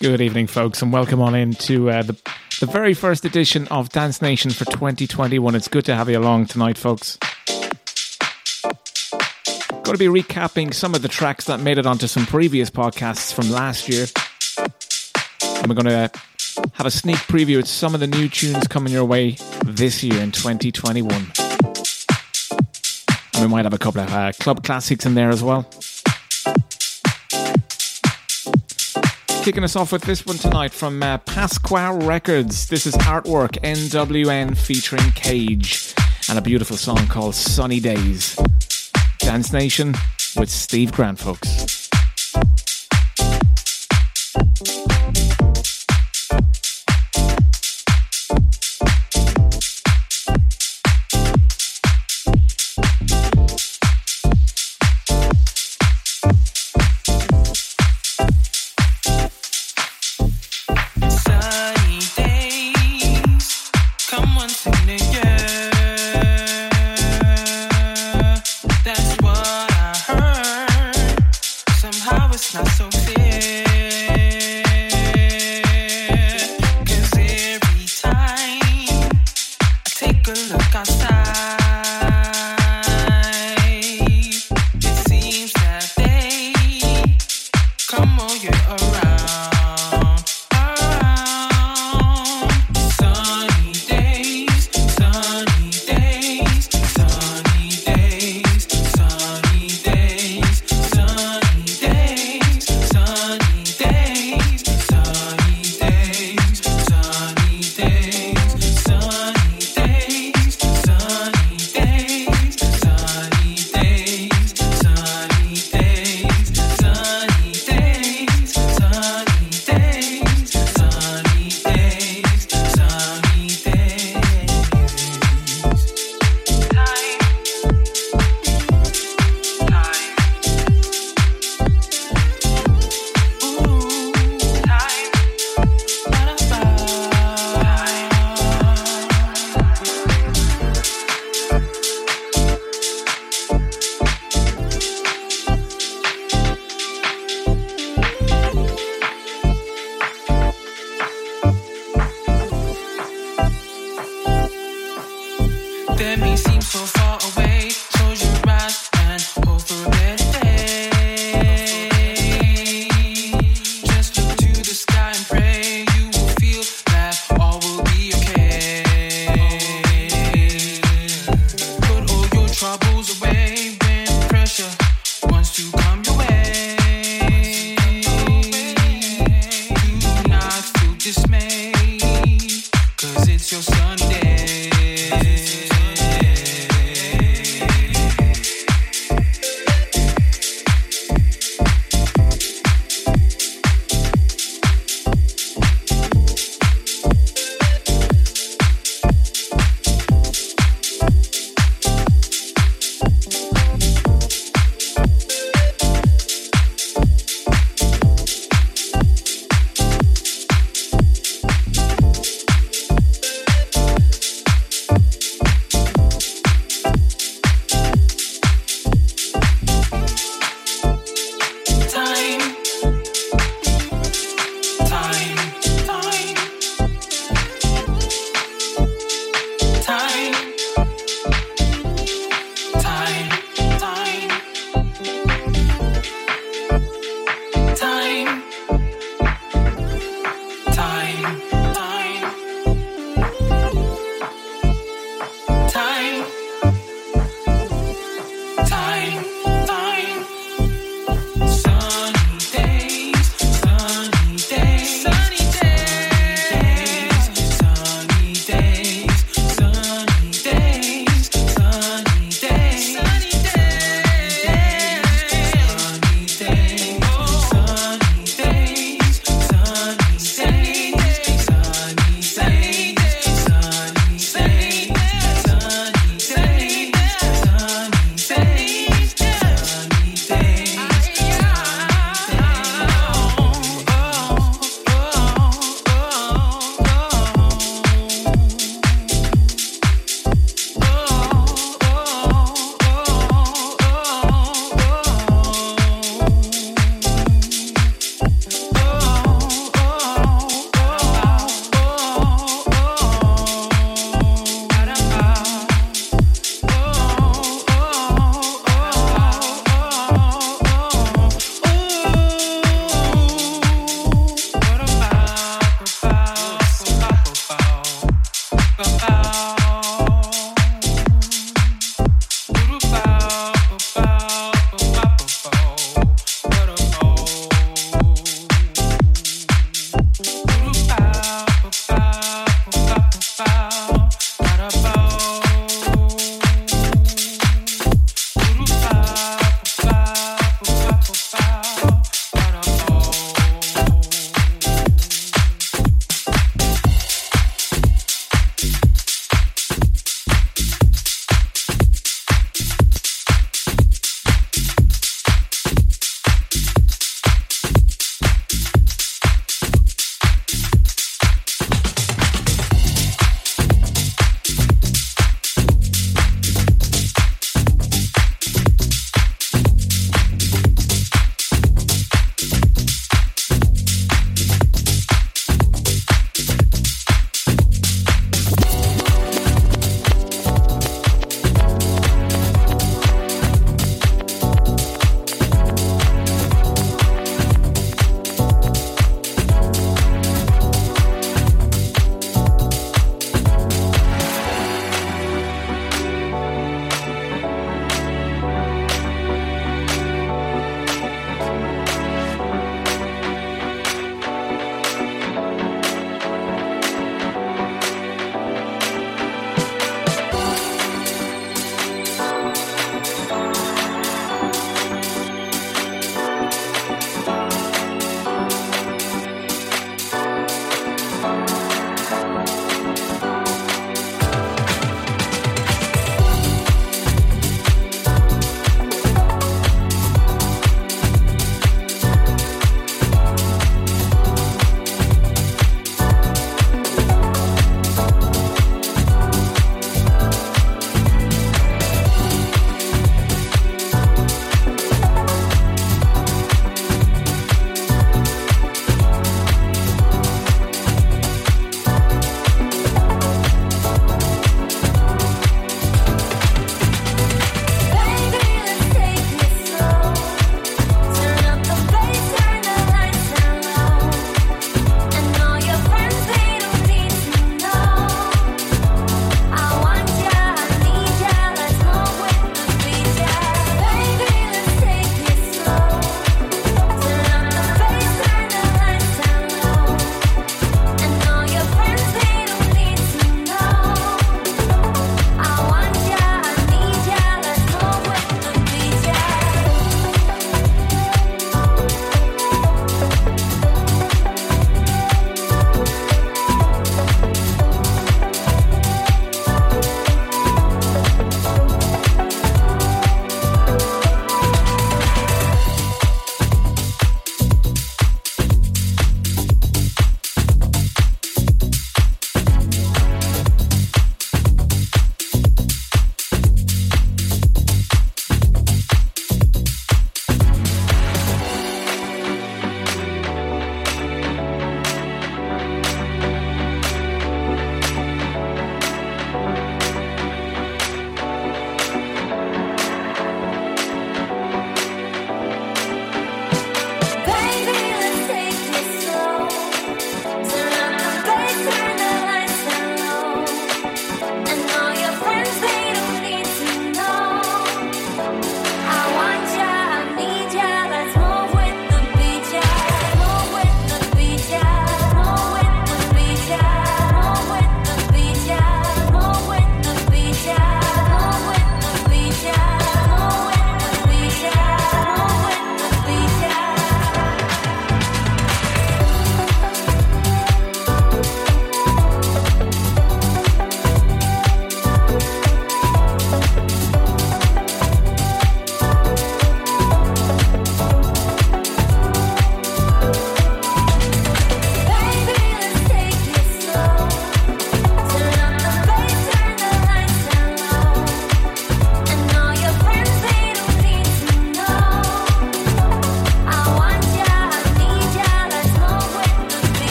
Good evening, folks, and welcome on in to uh, the, the very first edition of Dance Nation for 2021. It's good to have you along tonight, folks. Going to be recapping some of the tracks that made it onto some previous podcasts from last year. And we're going to have a sneak preview at some of the new tunes coming your way this year in 2021. And we might have a couple of uh, club classics in there as well. Kicking us off with this one tonight from uh, Pasqua Records. This is artwork NWN featuring Cage and a beautiful song called Sunny Days. Dance Nation with Steve Grant, folks.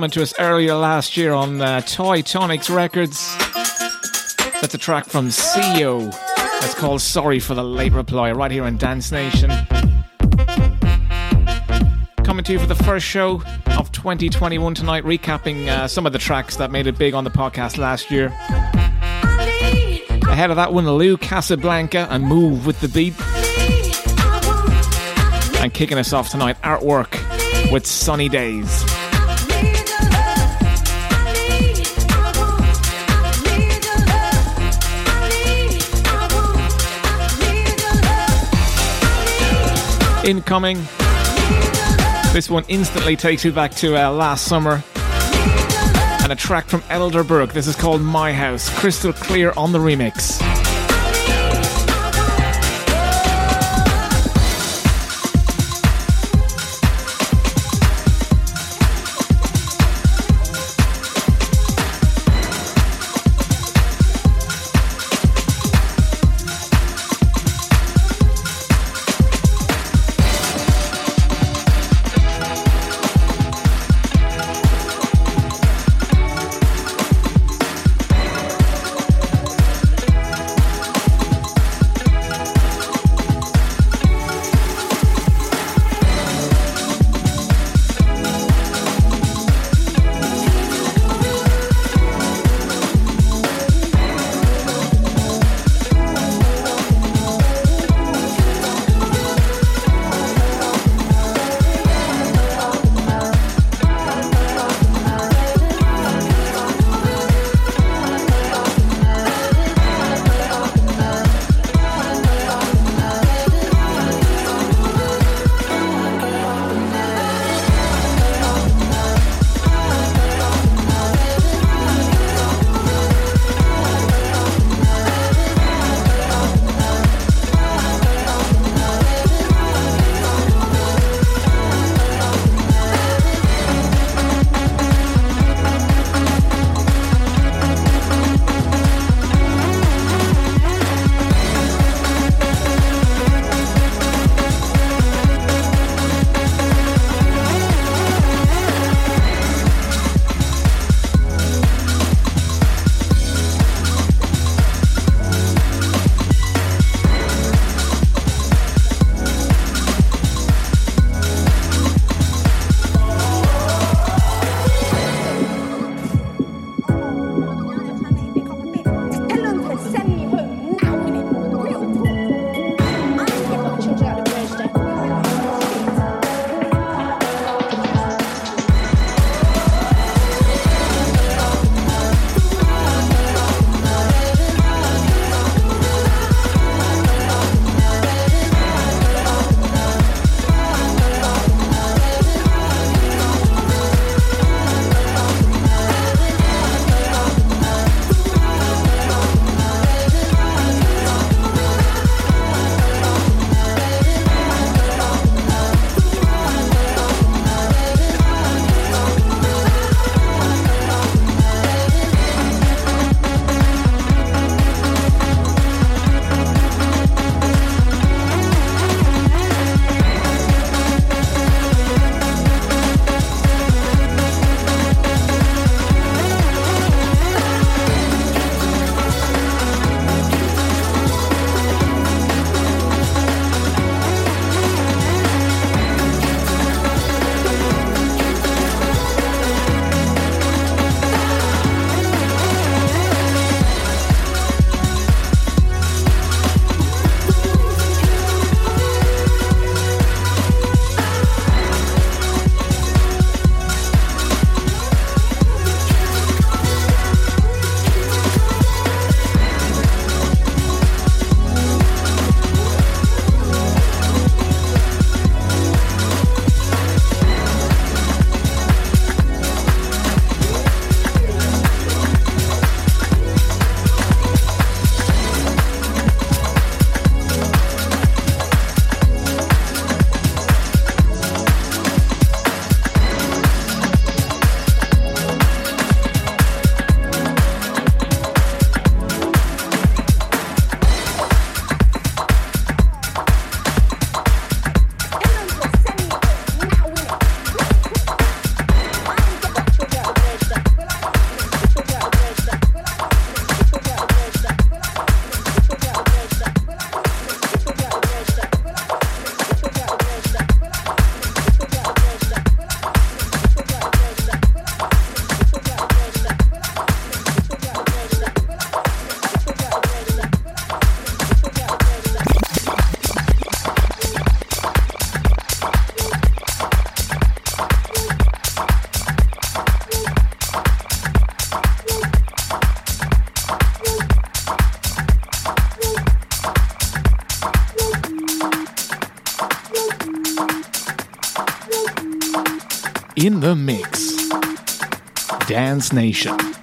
Coming to us earlier last year on uh, Toy Tonics Records. That's a track from CEO. That's called Sorry for the Late Reply, right here on Dance Nation. Coming to you for the first show of 2021 tonight, recapping uh, some of the tracks that made it big on the podcast last year. Ahead of that one, Lou Casablanca and Move with the Beat. And kicking us off tonight, Artwork with Sunny Days. Incoming. This one instantly takes you back to uh, last summer. And a track from Elderbrook. This is called My House. Crystal clear on the remix. The mix. Dance Nation.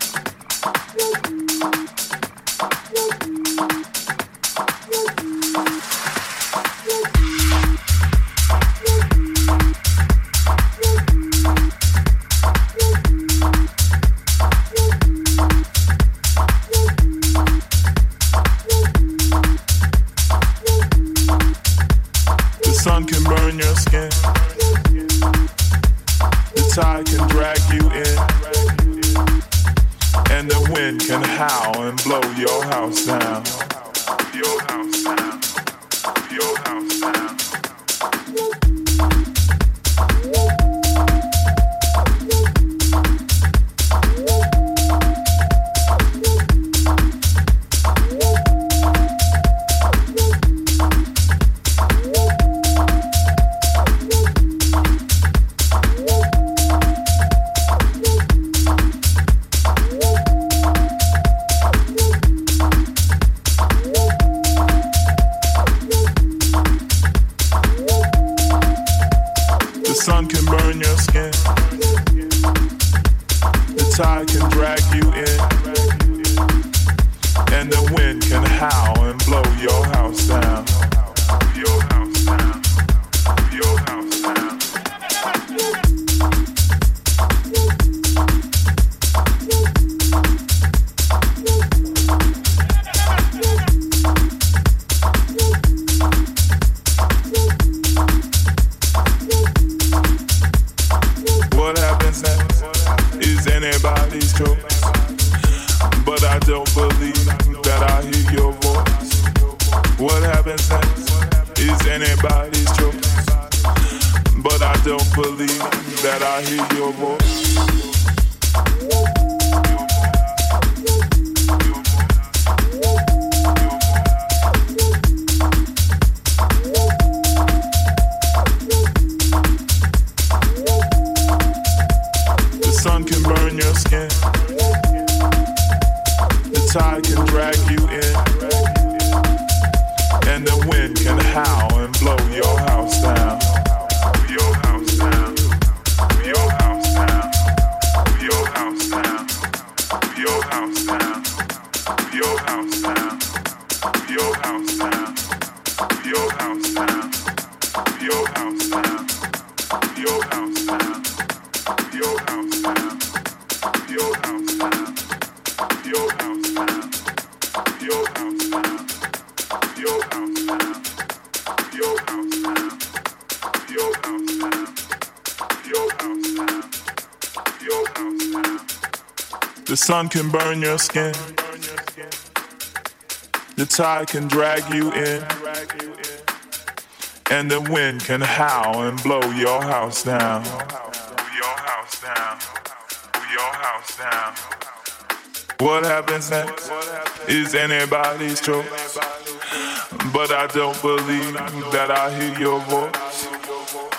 Sun can burn your skin. The tide can drag you in. And the wind can howl and blow your house down. Your house down. Your house down. What happens next is anybody's choice. But I don't believe that I hear your voice.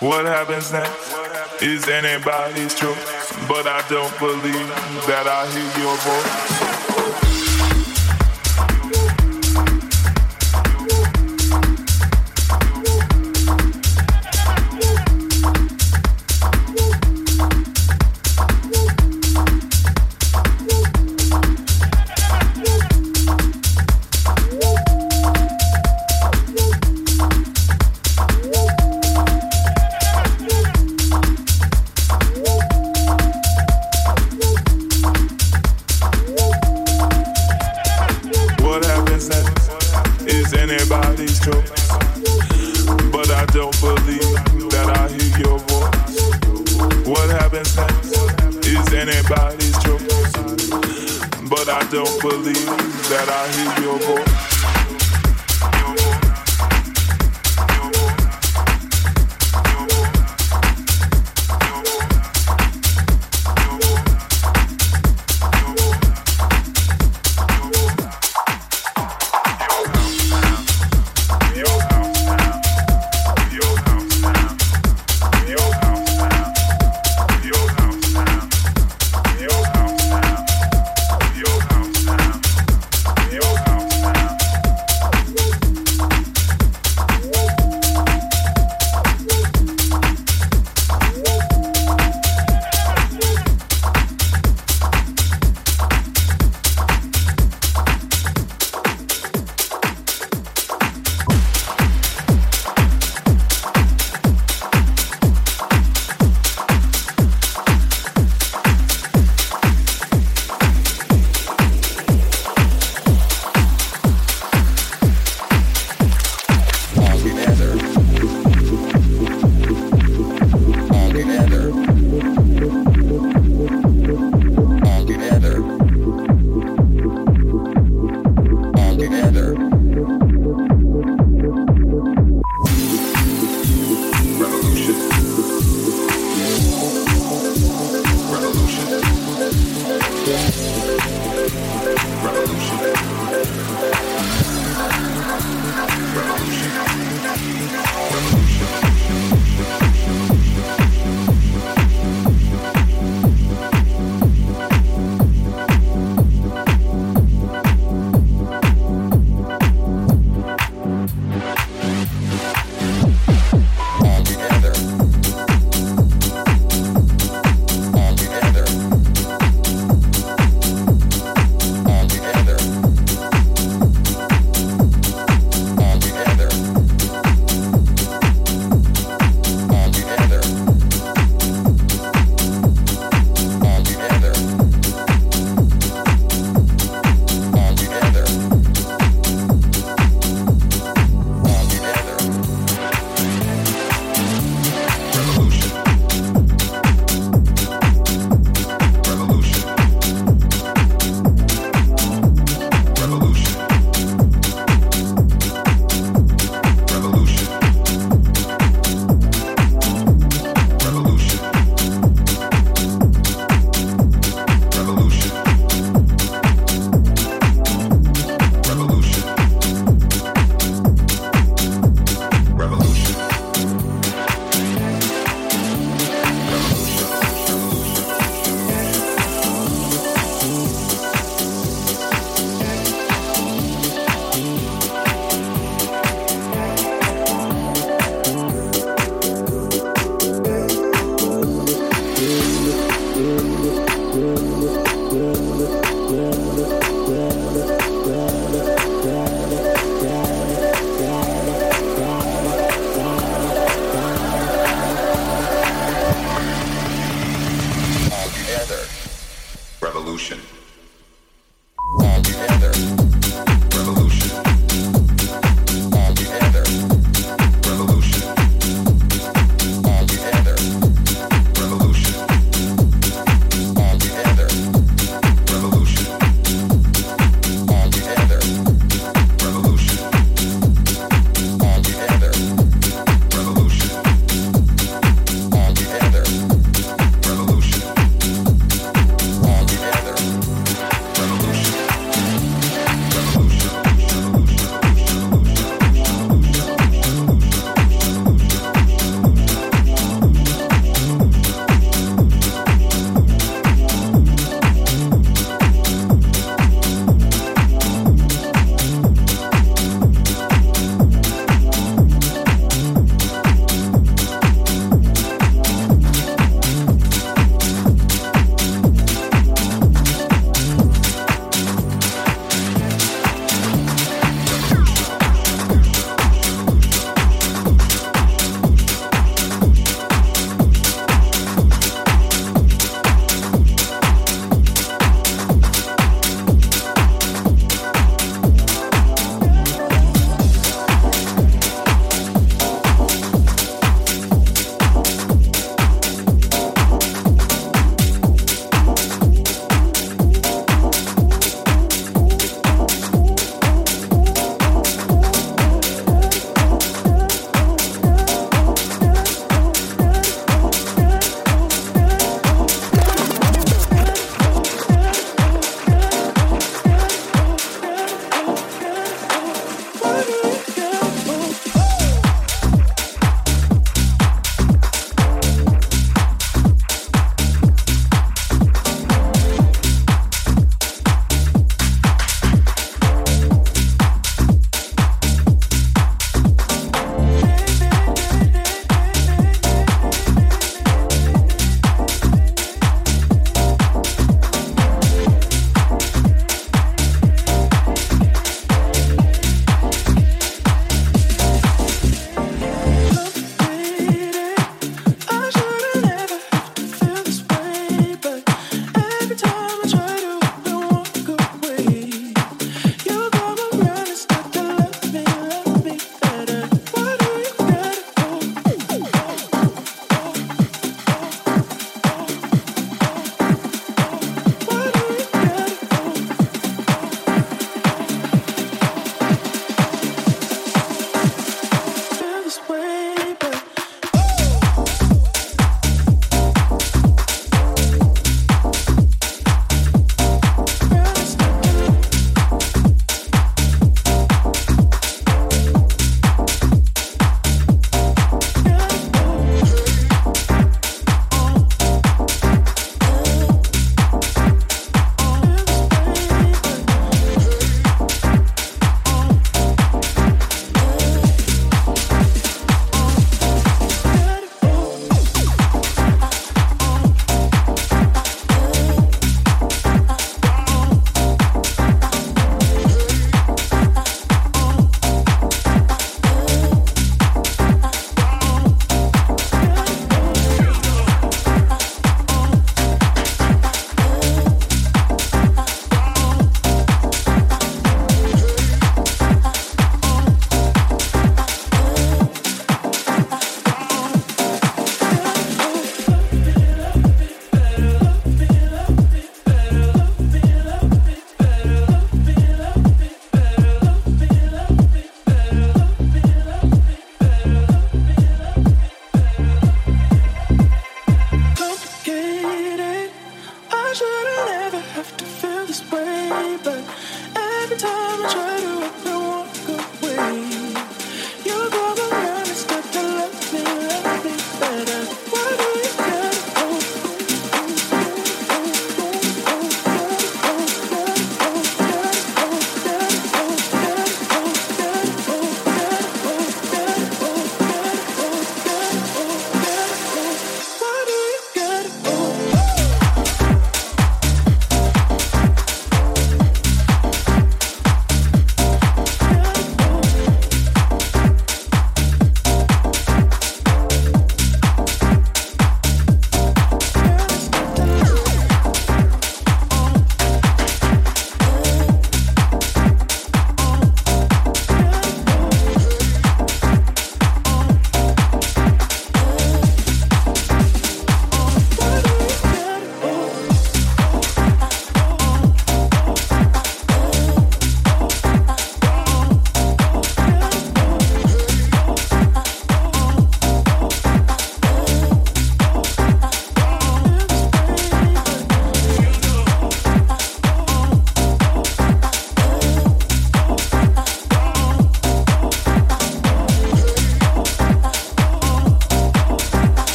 What happens next is anybody's choice but I don't believe that I hear your voice.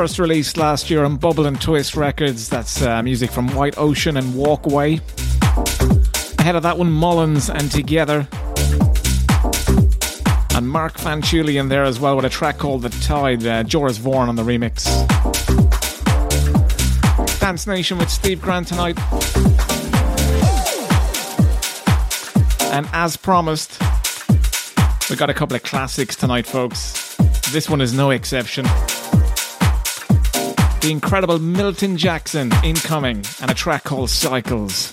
First released last year on Bubble and Twist Records. That's uh, music from White Ocean and Walkway. Ahead of that one, Mullins and Together. And Mark Fanciulli in there as well with a track called The Tide, uh, Joris Voorn on the remix. Dance Nation with Steve Grant tonight. And as promised, we got a couple of classics tonight, folks. This one is no exception. The incredible Milton Jackson incoming and a track called Cycles.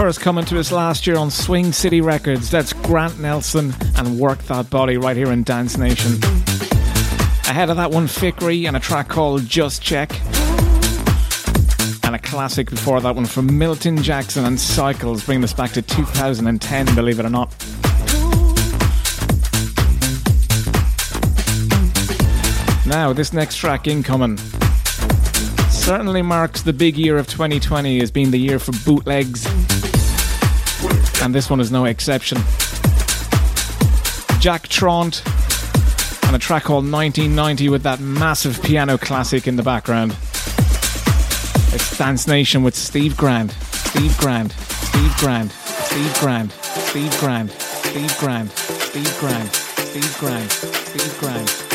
First coming to us last year on Swing City Records. That's Grant Nelson and Work That Body right here in Dance Nation. Ahead of that one, Fikri and a track called Just Check. And a classic before that one from Milton Jackson and Cycles, bringing us back to 2010, believe it or not. Now, this next track incoming certainly marks the big year of 2020 as being the year for bootlegs. And this one is no exception. Jack Trant and a track called 1990 with that massive piano classic in the background. It's Dance Nation with Steve Grant, Steve Grand, Steve Grand, Steve Grand, Steve Grand, Steve Grand, Steve Grand, Steve Grand, Steve Grand, Steve Grand.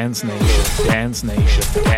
Dance Nation, Dance Nation,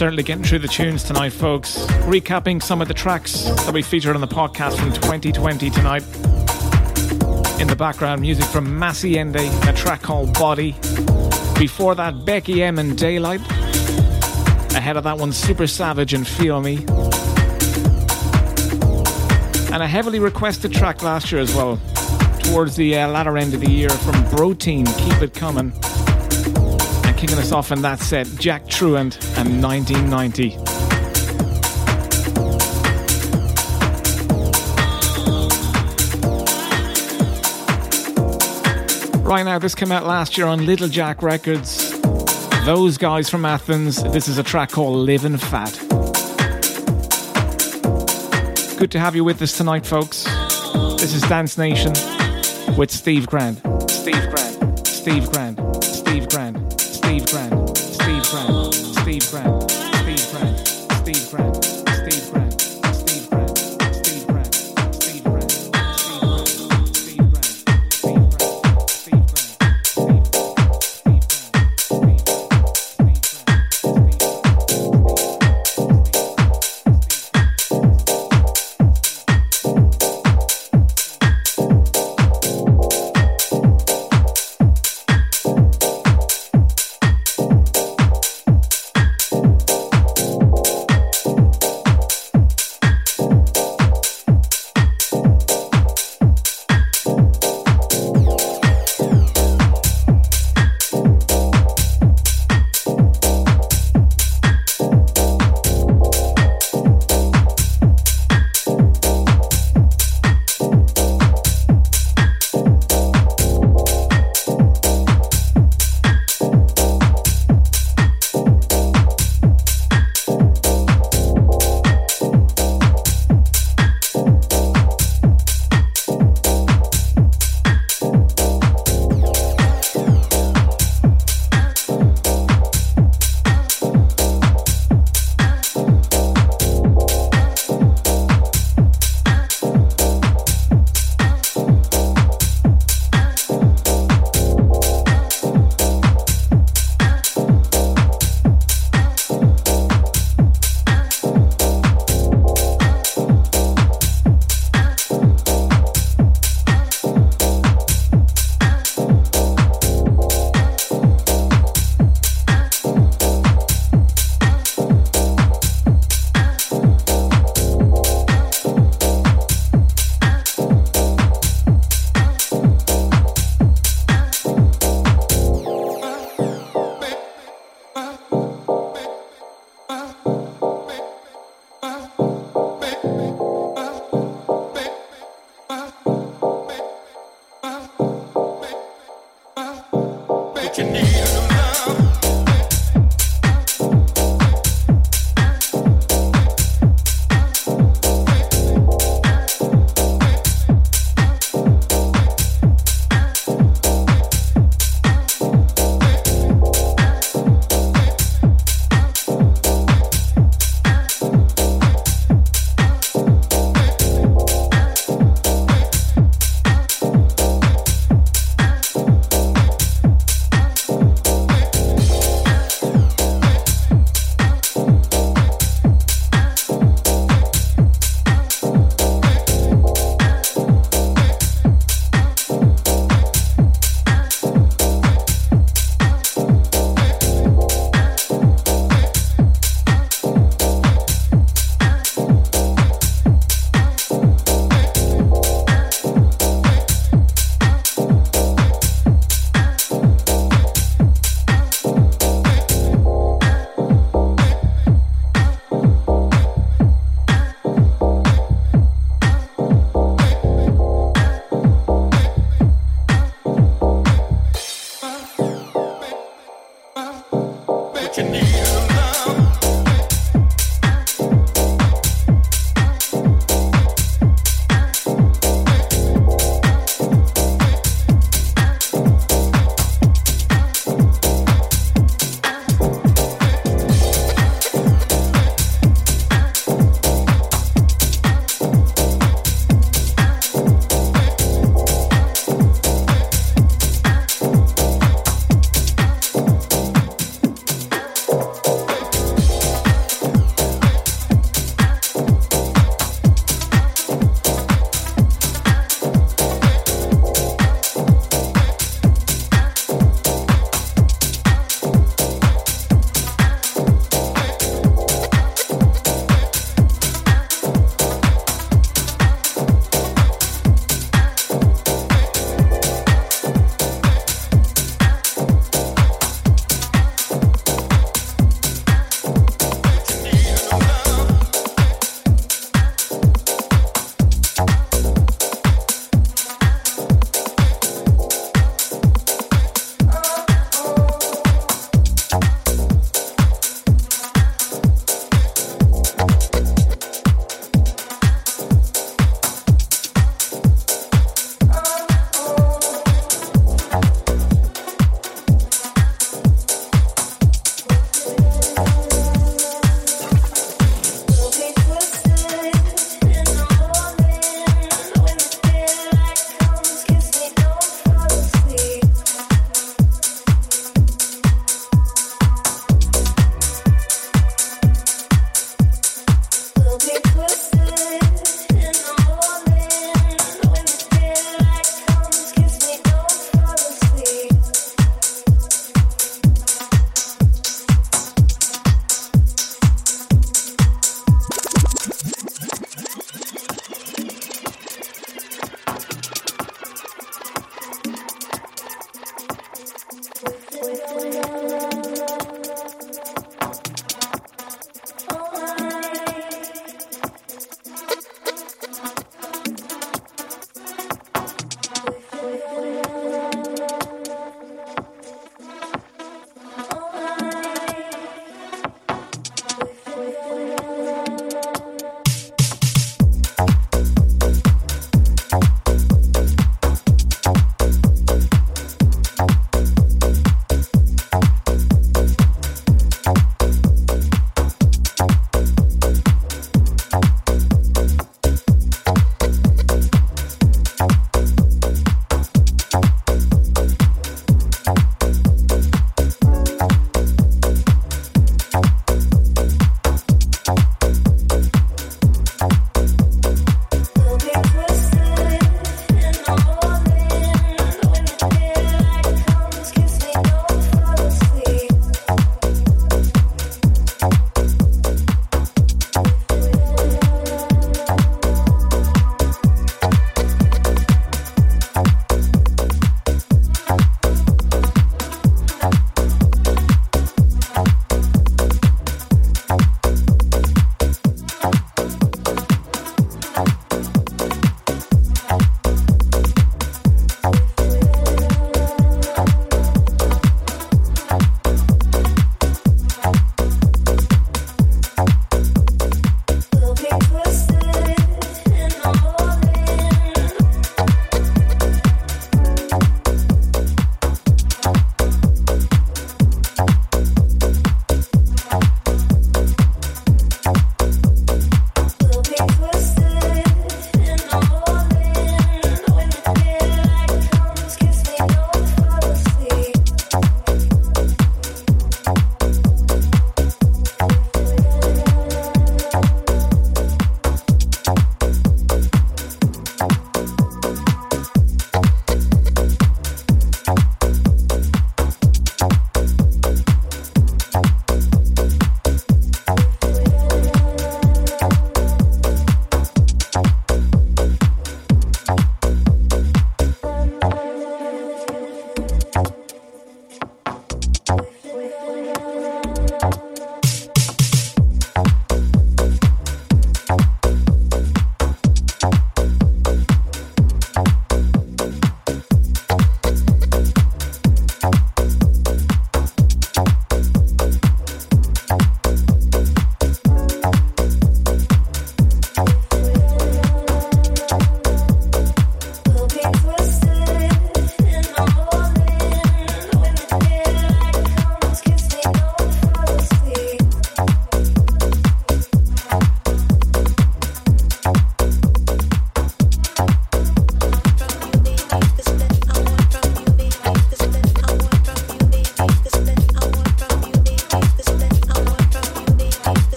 Certainly getting through the tunes tonight, folks. Recapping some of the tracks that we featured on the podcast from 2020 tonight. In the background, music from Massey Ende, a track called Body. Before that, Becky M and Daylight. Ahead of that one, Super Savage and Feel Me. And a heavily requested track last year as well, towards the uh, latter end of the year from Protein, Keep It Coming. And kicking us off in that set, Jack Truant and 1990. Right now, this came out last year on Little Jack Records. Those guys from Athens, this is a track called Living Fat. Good to have you with us tonight, folks. This is Dance Nation with Steve Grant. Steve Grant. Steve Grant. Steve Grant. Steve Grant feedback.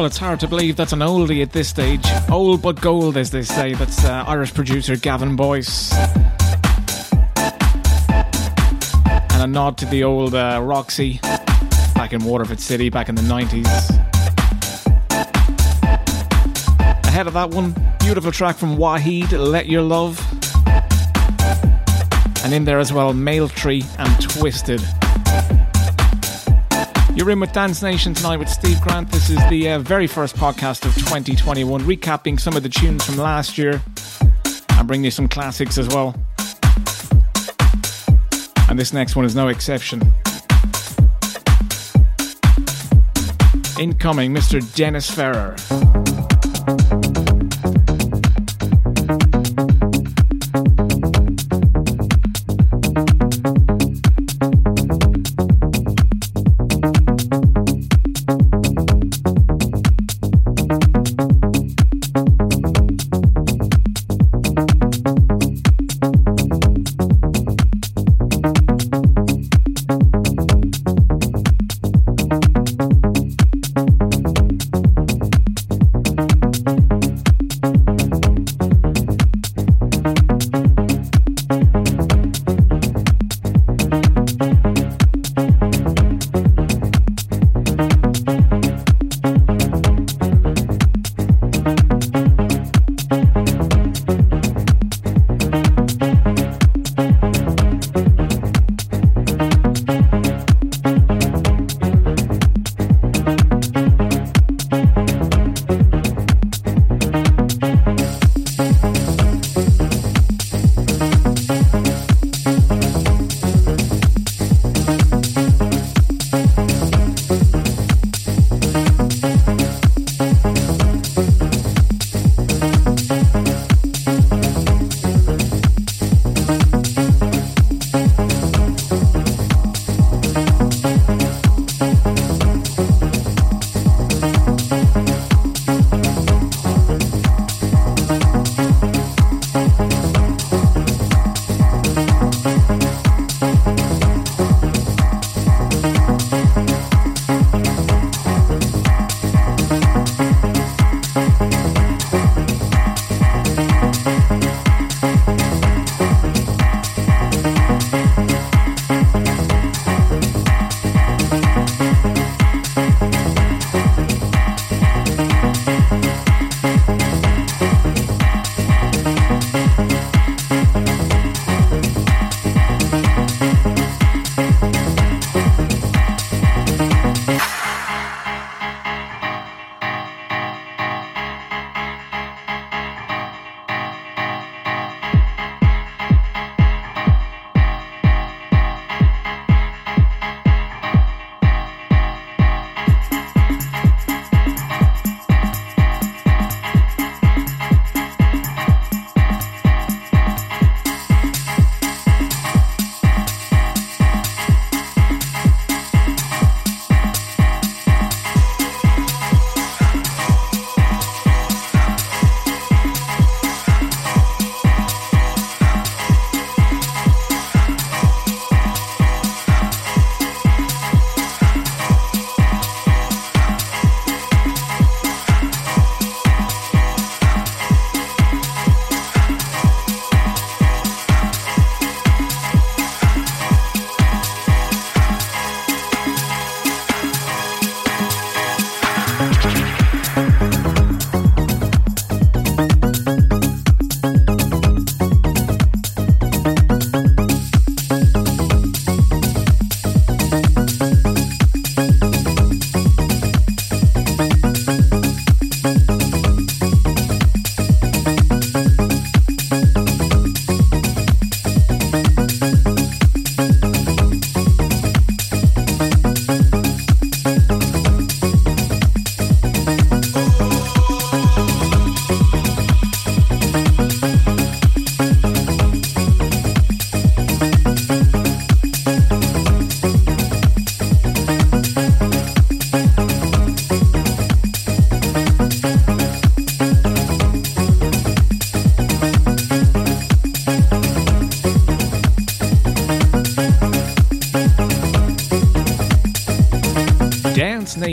Well, it's hard to believe that's an oldie at this stage. Old but gold, as they say. That's uh, Irish producer Gavin Boyce. And a nod to the old uh, Roxy back in Waterford City back in the 90s. Ahead of that one, beautiful track from Wahid, Let Your Love. And in there as well, Male Tree and Twisted. You're in with Dance Nation tonight with Steve Grant. This is the uh, very first podcast of 2021, recapping some of the tunes from last year and bringing you some classics as well. And this next one is no exception. Incoming, Mr. Dennis Ferrer.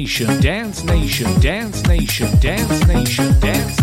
Nation, Dance Nation, Dance Nation, Dance Nation, Dance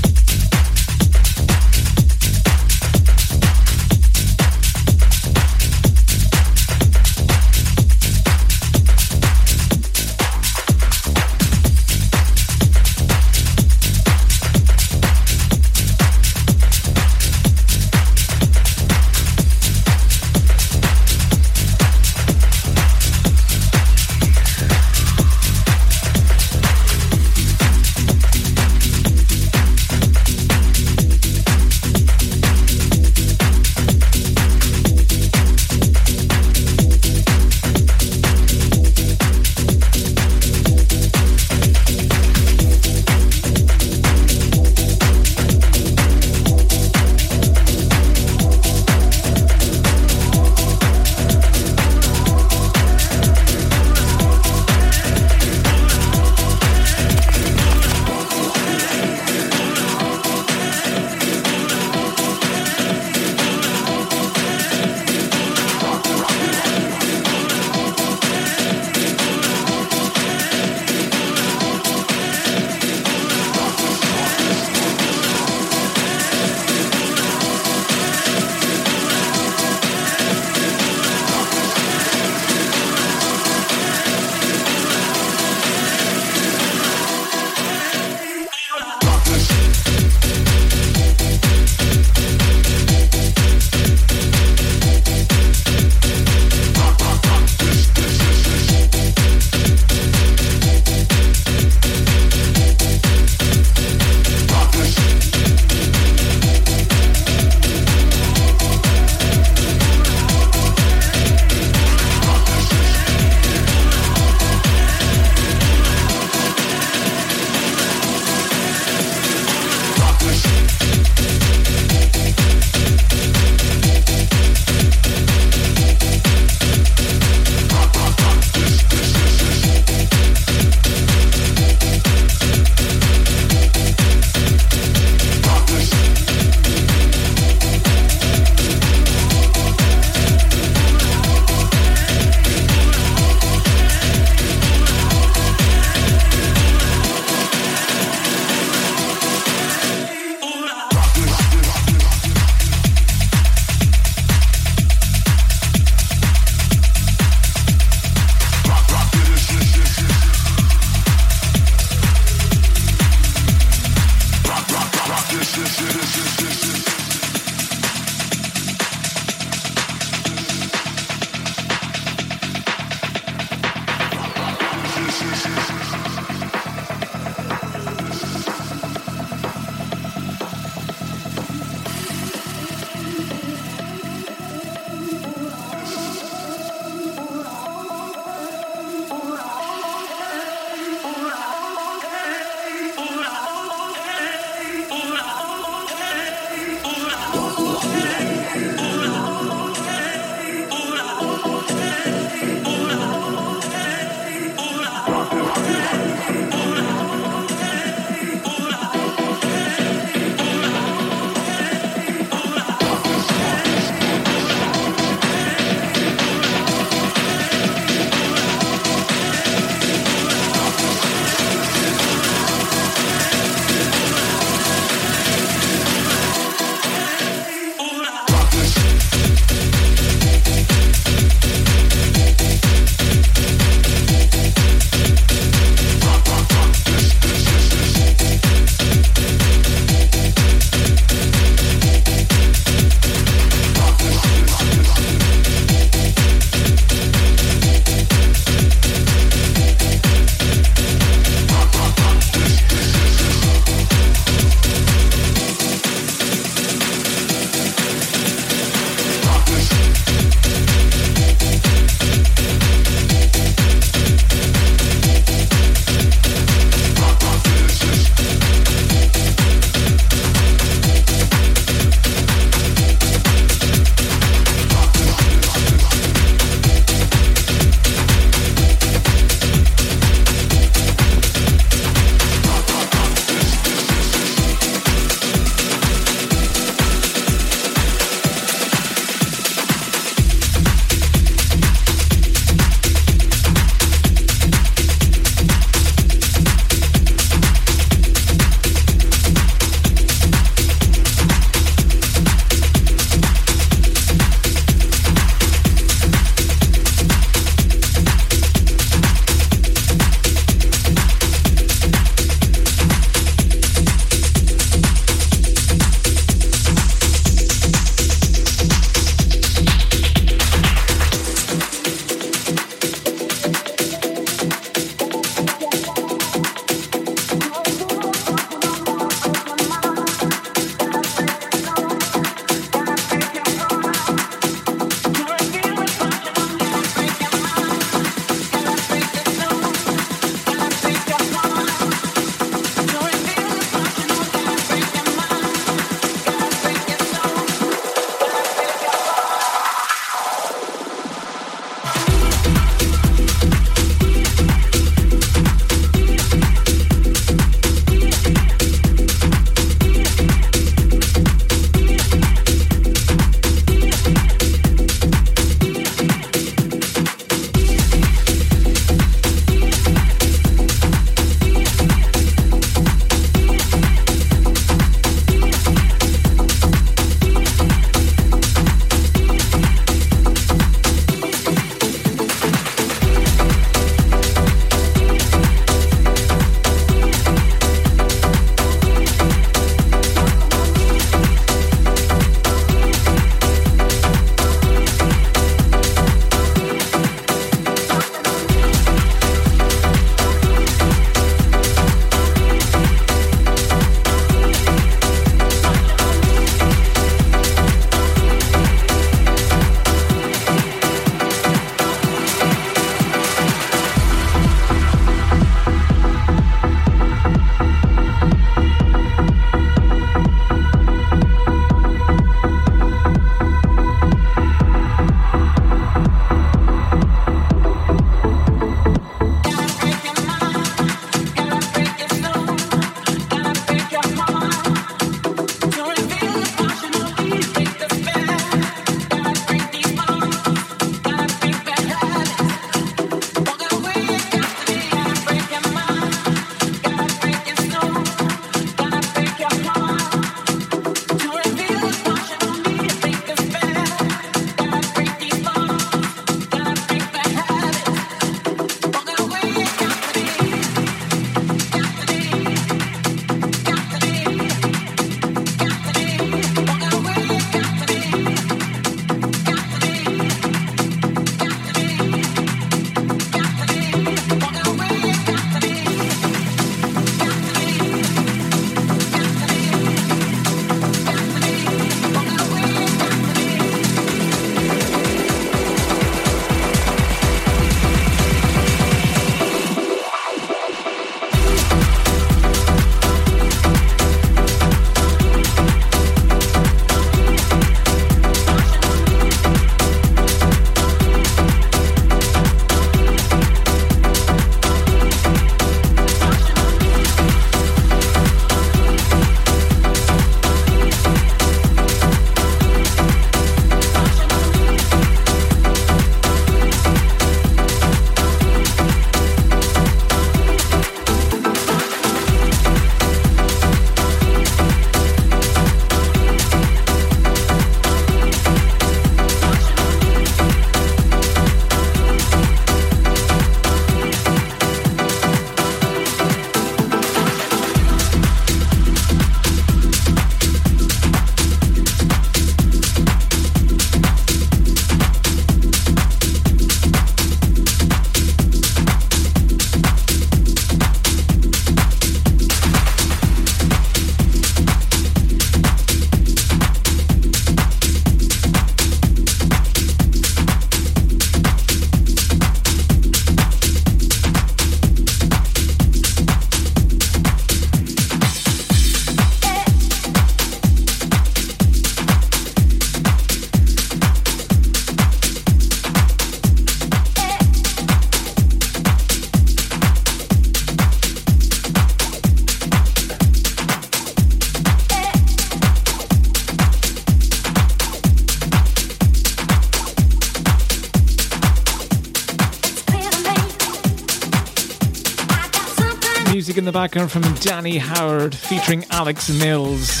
background from Danny Howard featuring Alex Mills.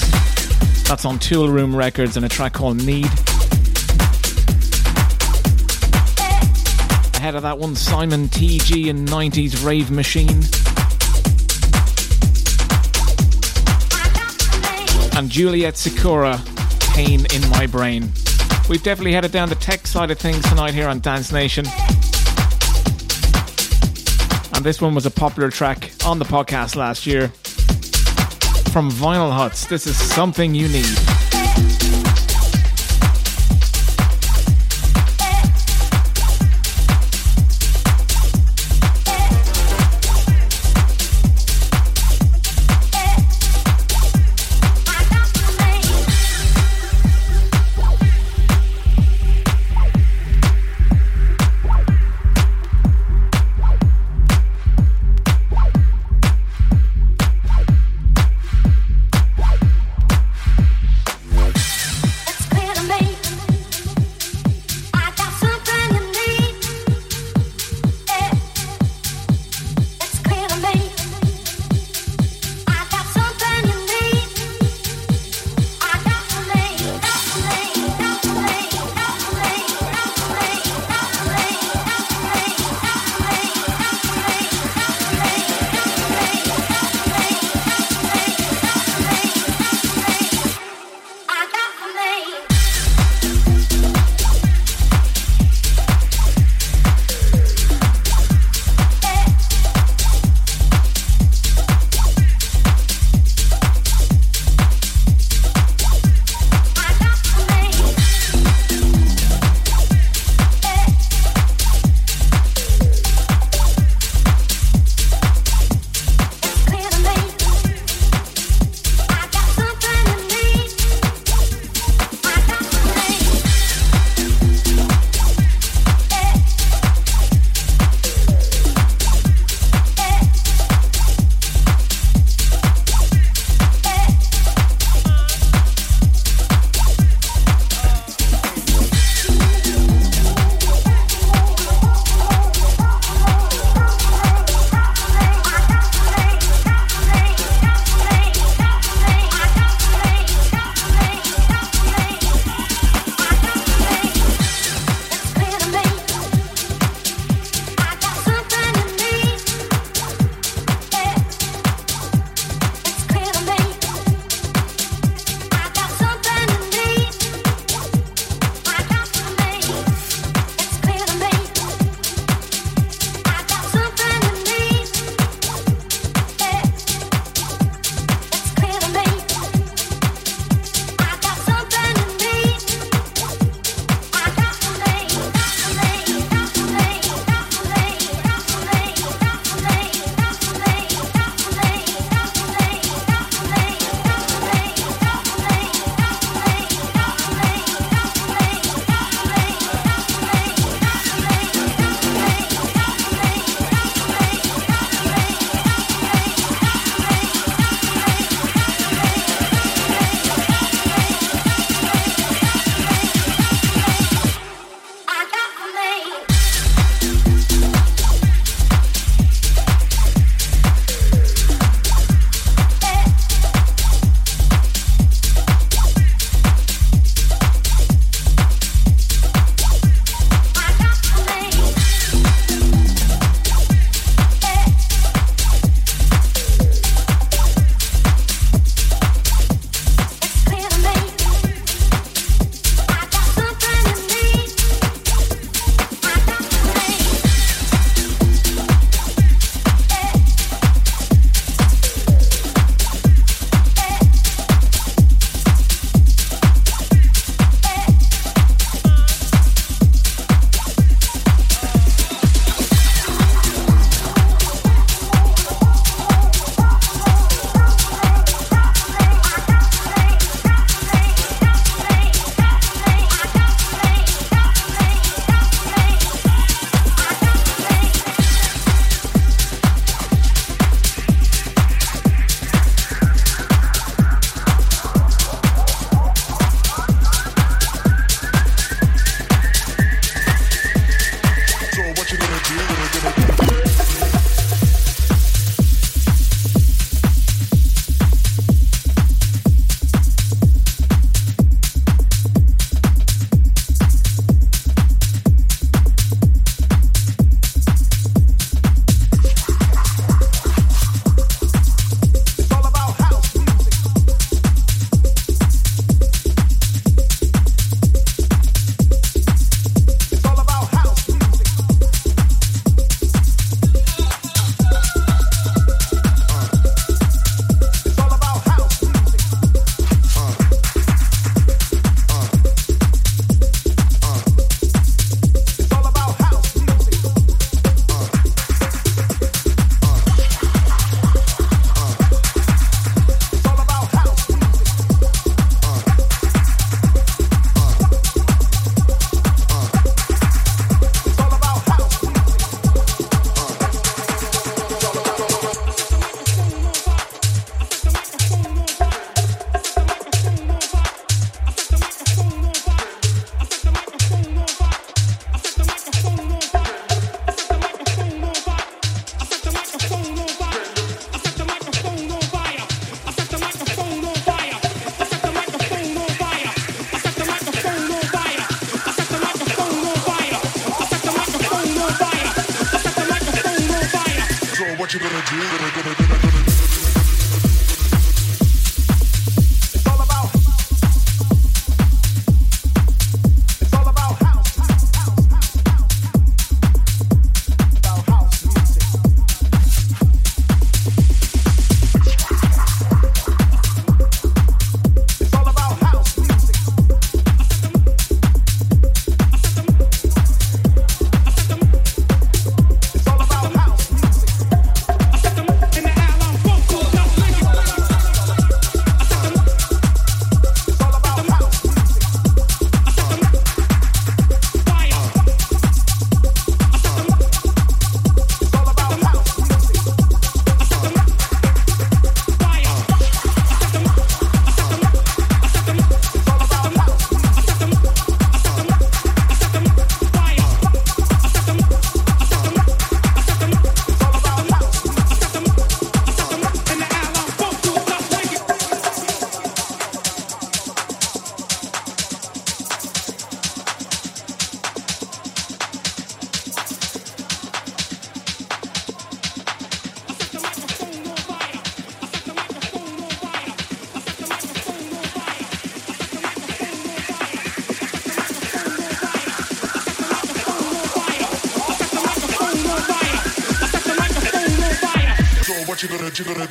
That's on Toolroom Records and a track called Need. Ahead of that one, Simon TG and 90s Rave Machine. And Juliet Sikora, Pain in My Brain. We've definitely headed down the tech side of things tonight here on Dance Nation. And this one was a popular track on the podcast last year from Vinyl Huts. This is something you need.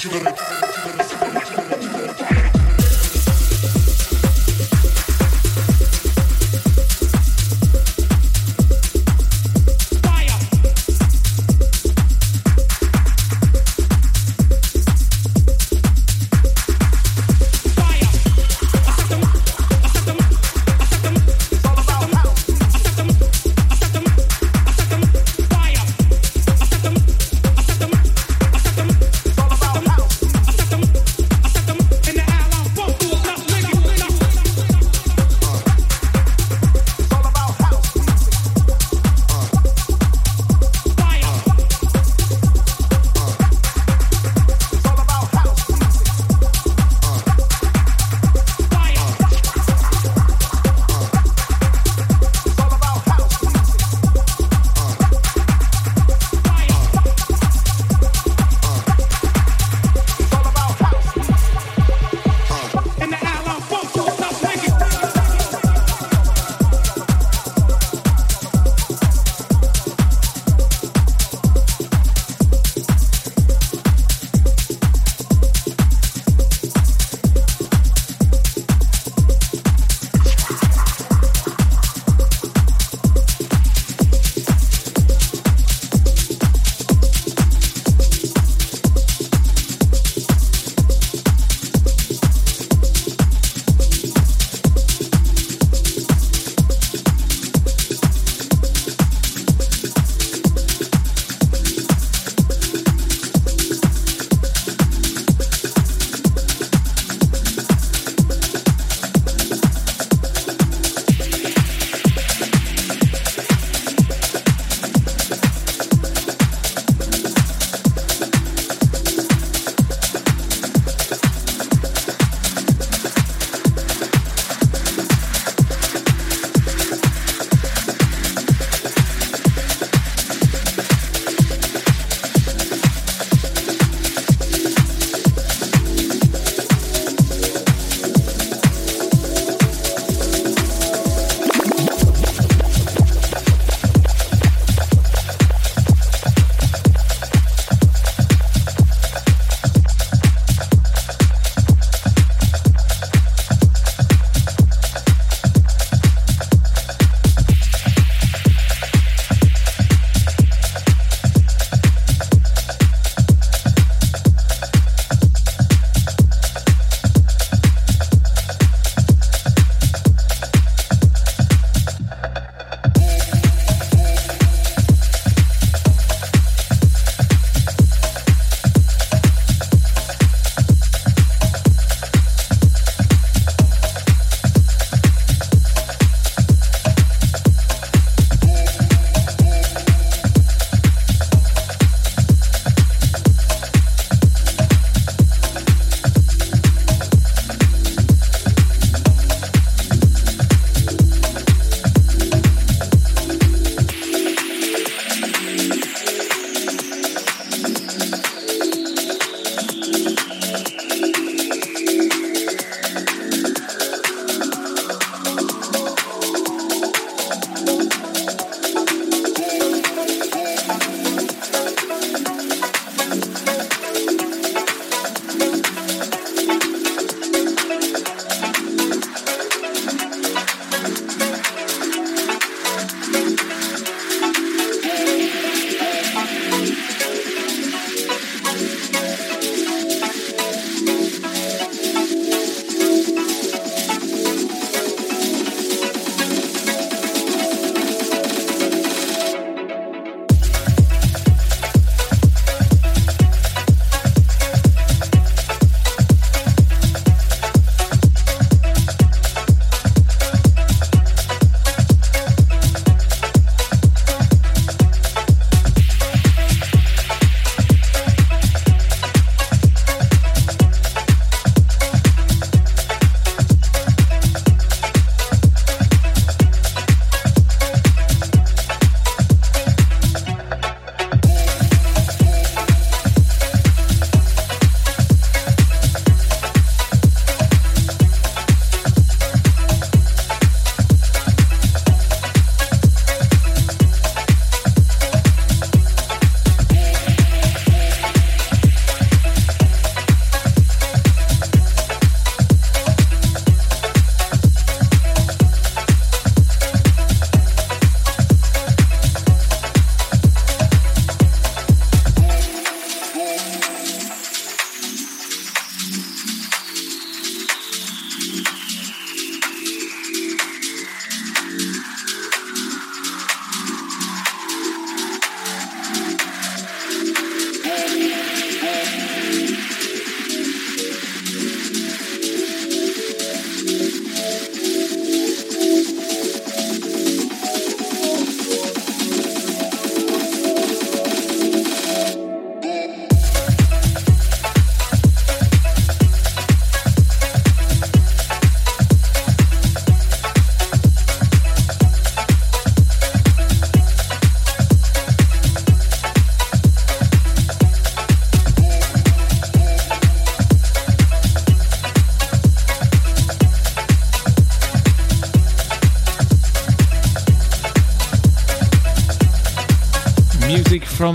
You gonna, you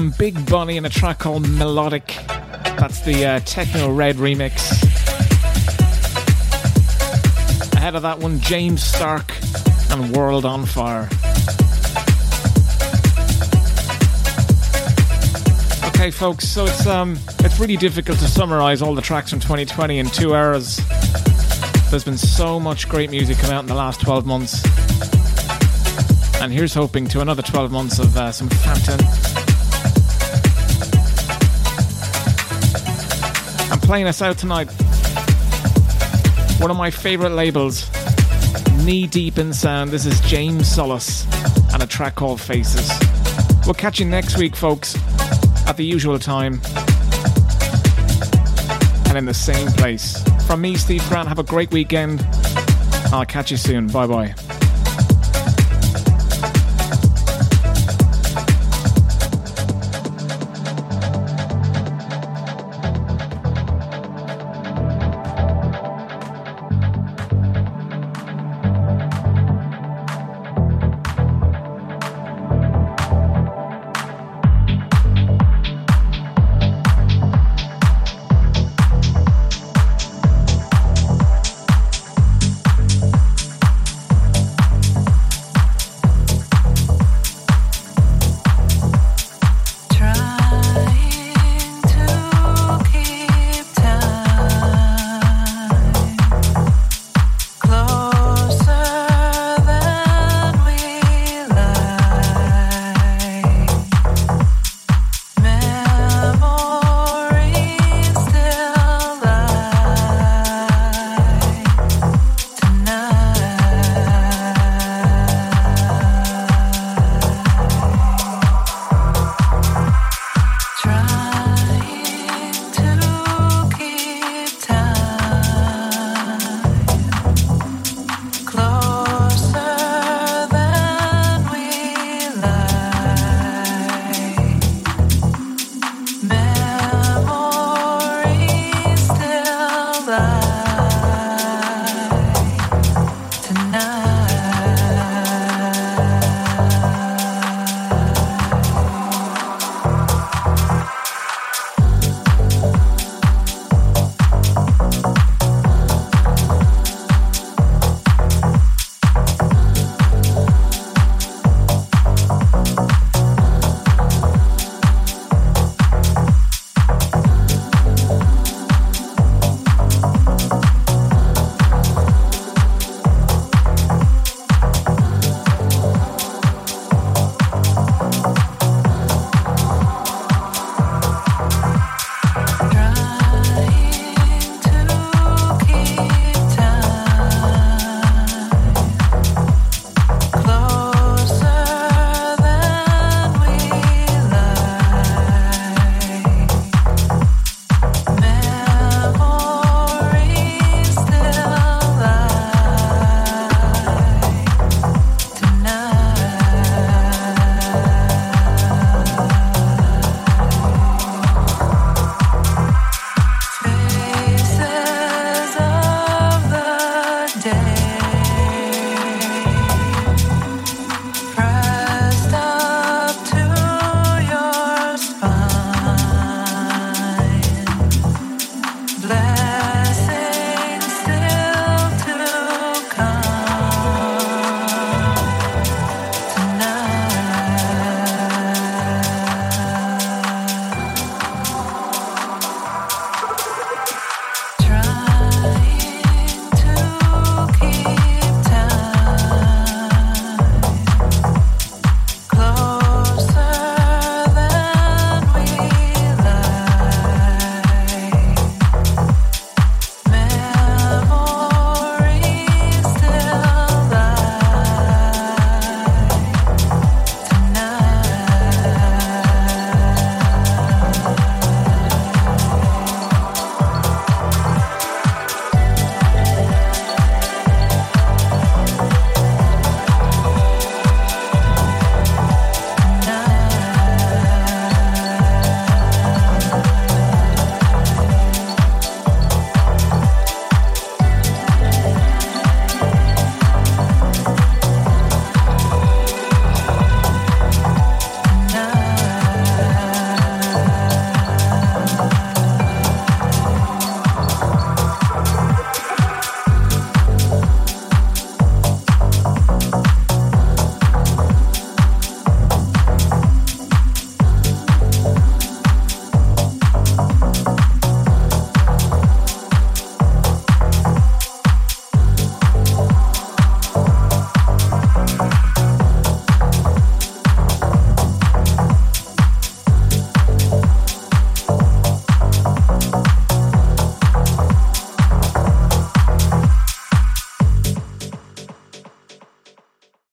from Big Bunny in a track called Melodic. That's the uh, Techno Red remix. Ahead of that one, James Stark and World on Fire. Okay, folks, so it's um it's really difficult to summarize all the tracks from 2020 in two hours. There's been so much great music come out in the last 12 months. And here's hoping to another 12 months of uh, some Phantom. Playing us out tonight. One of my favorite labels, Knee Deep in Sound. This is James Solis and a track called Faces. We'll catch you next week, folks, at the usual time and in the same place. From me, Steve Grant, have a great weekend. I'll catch you soon. Bye bye.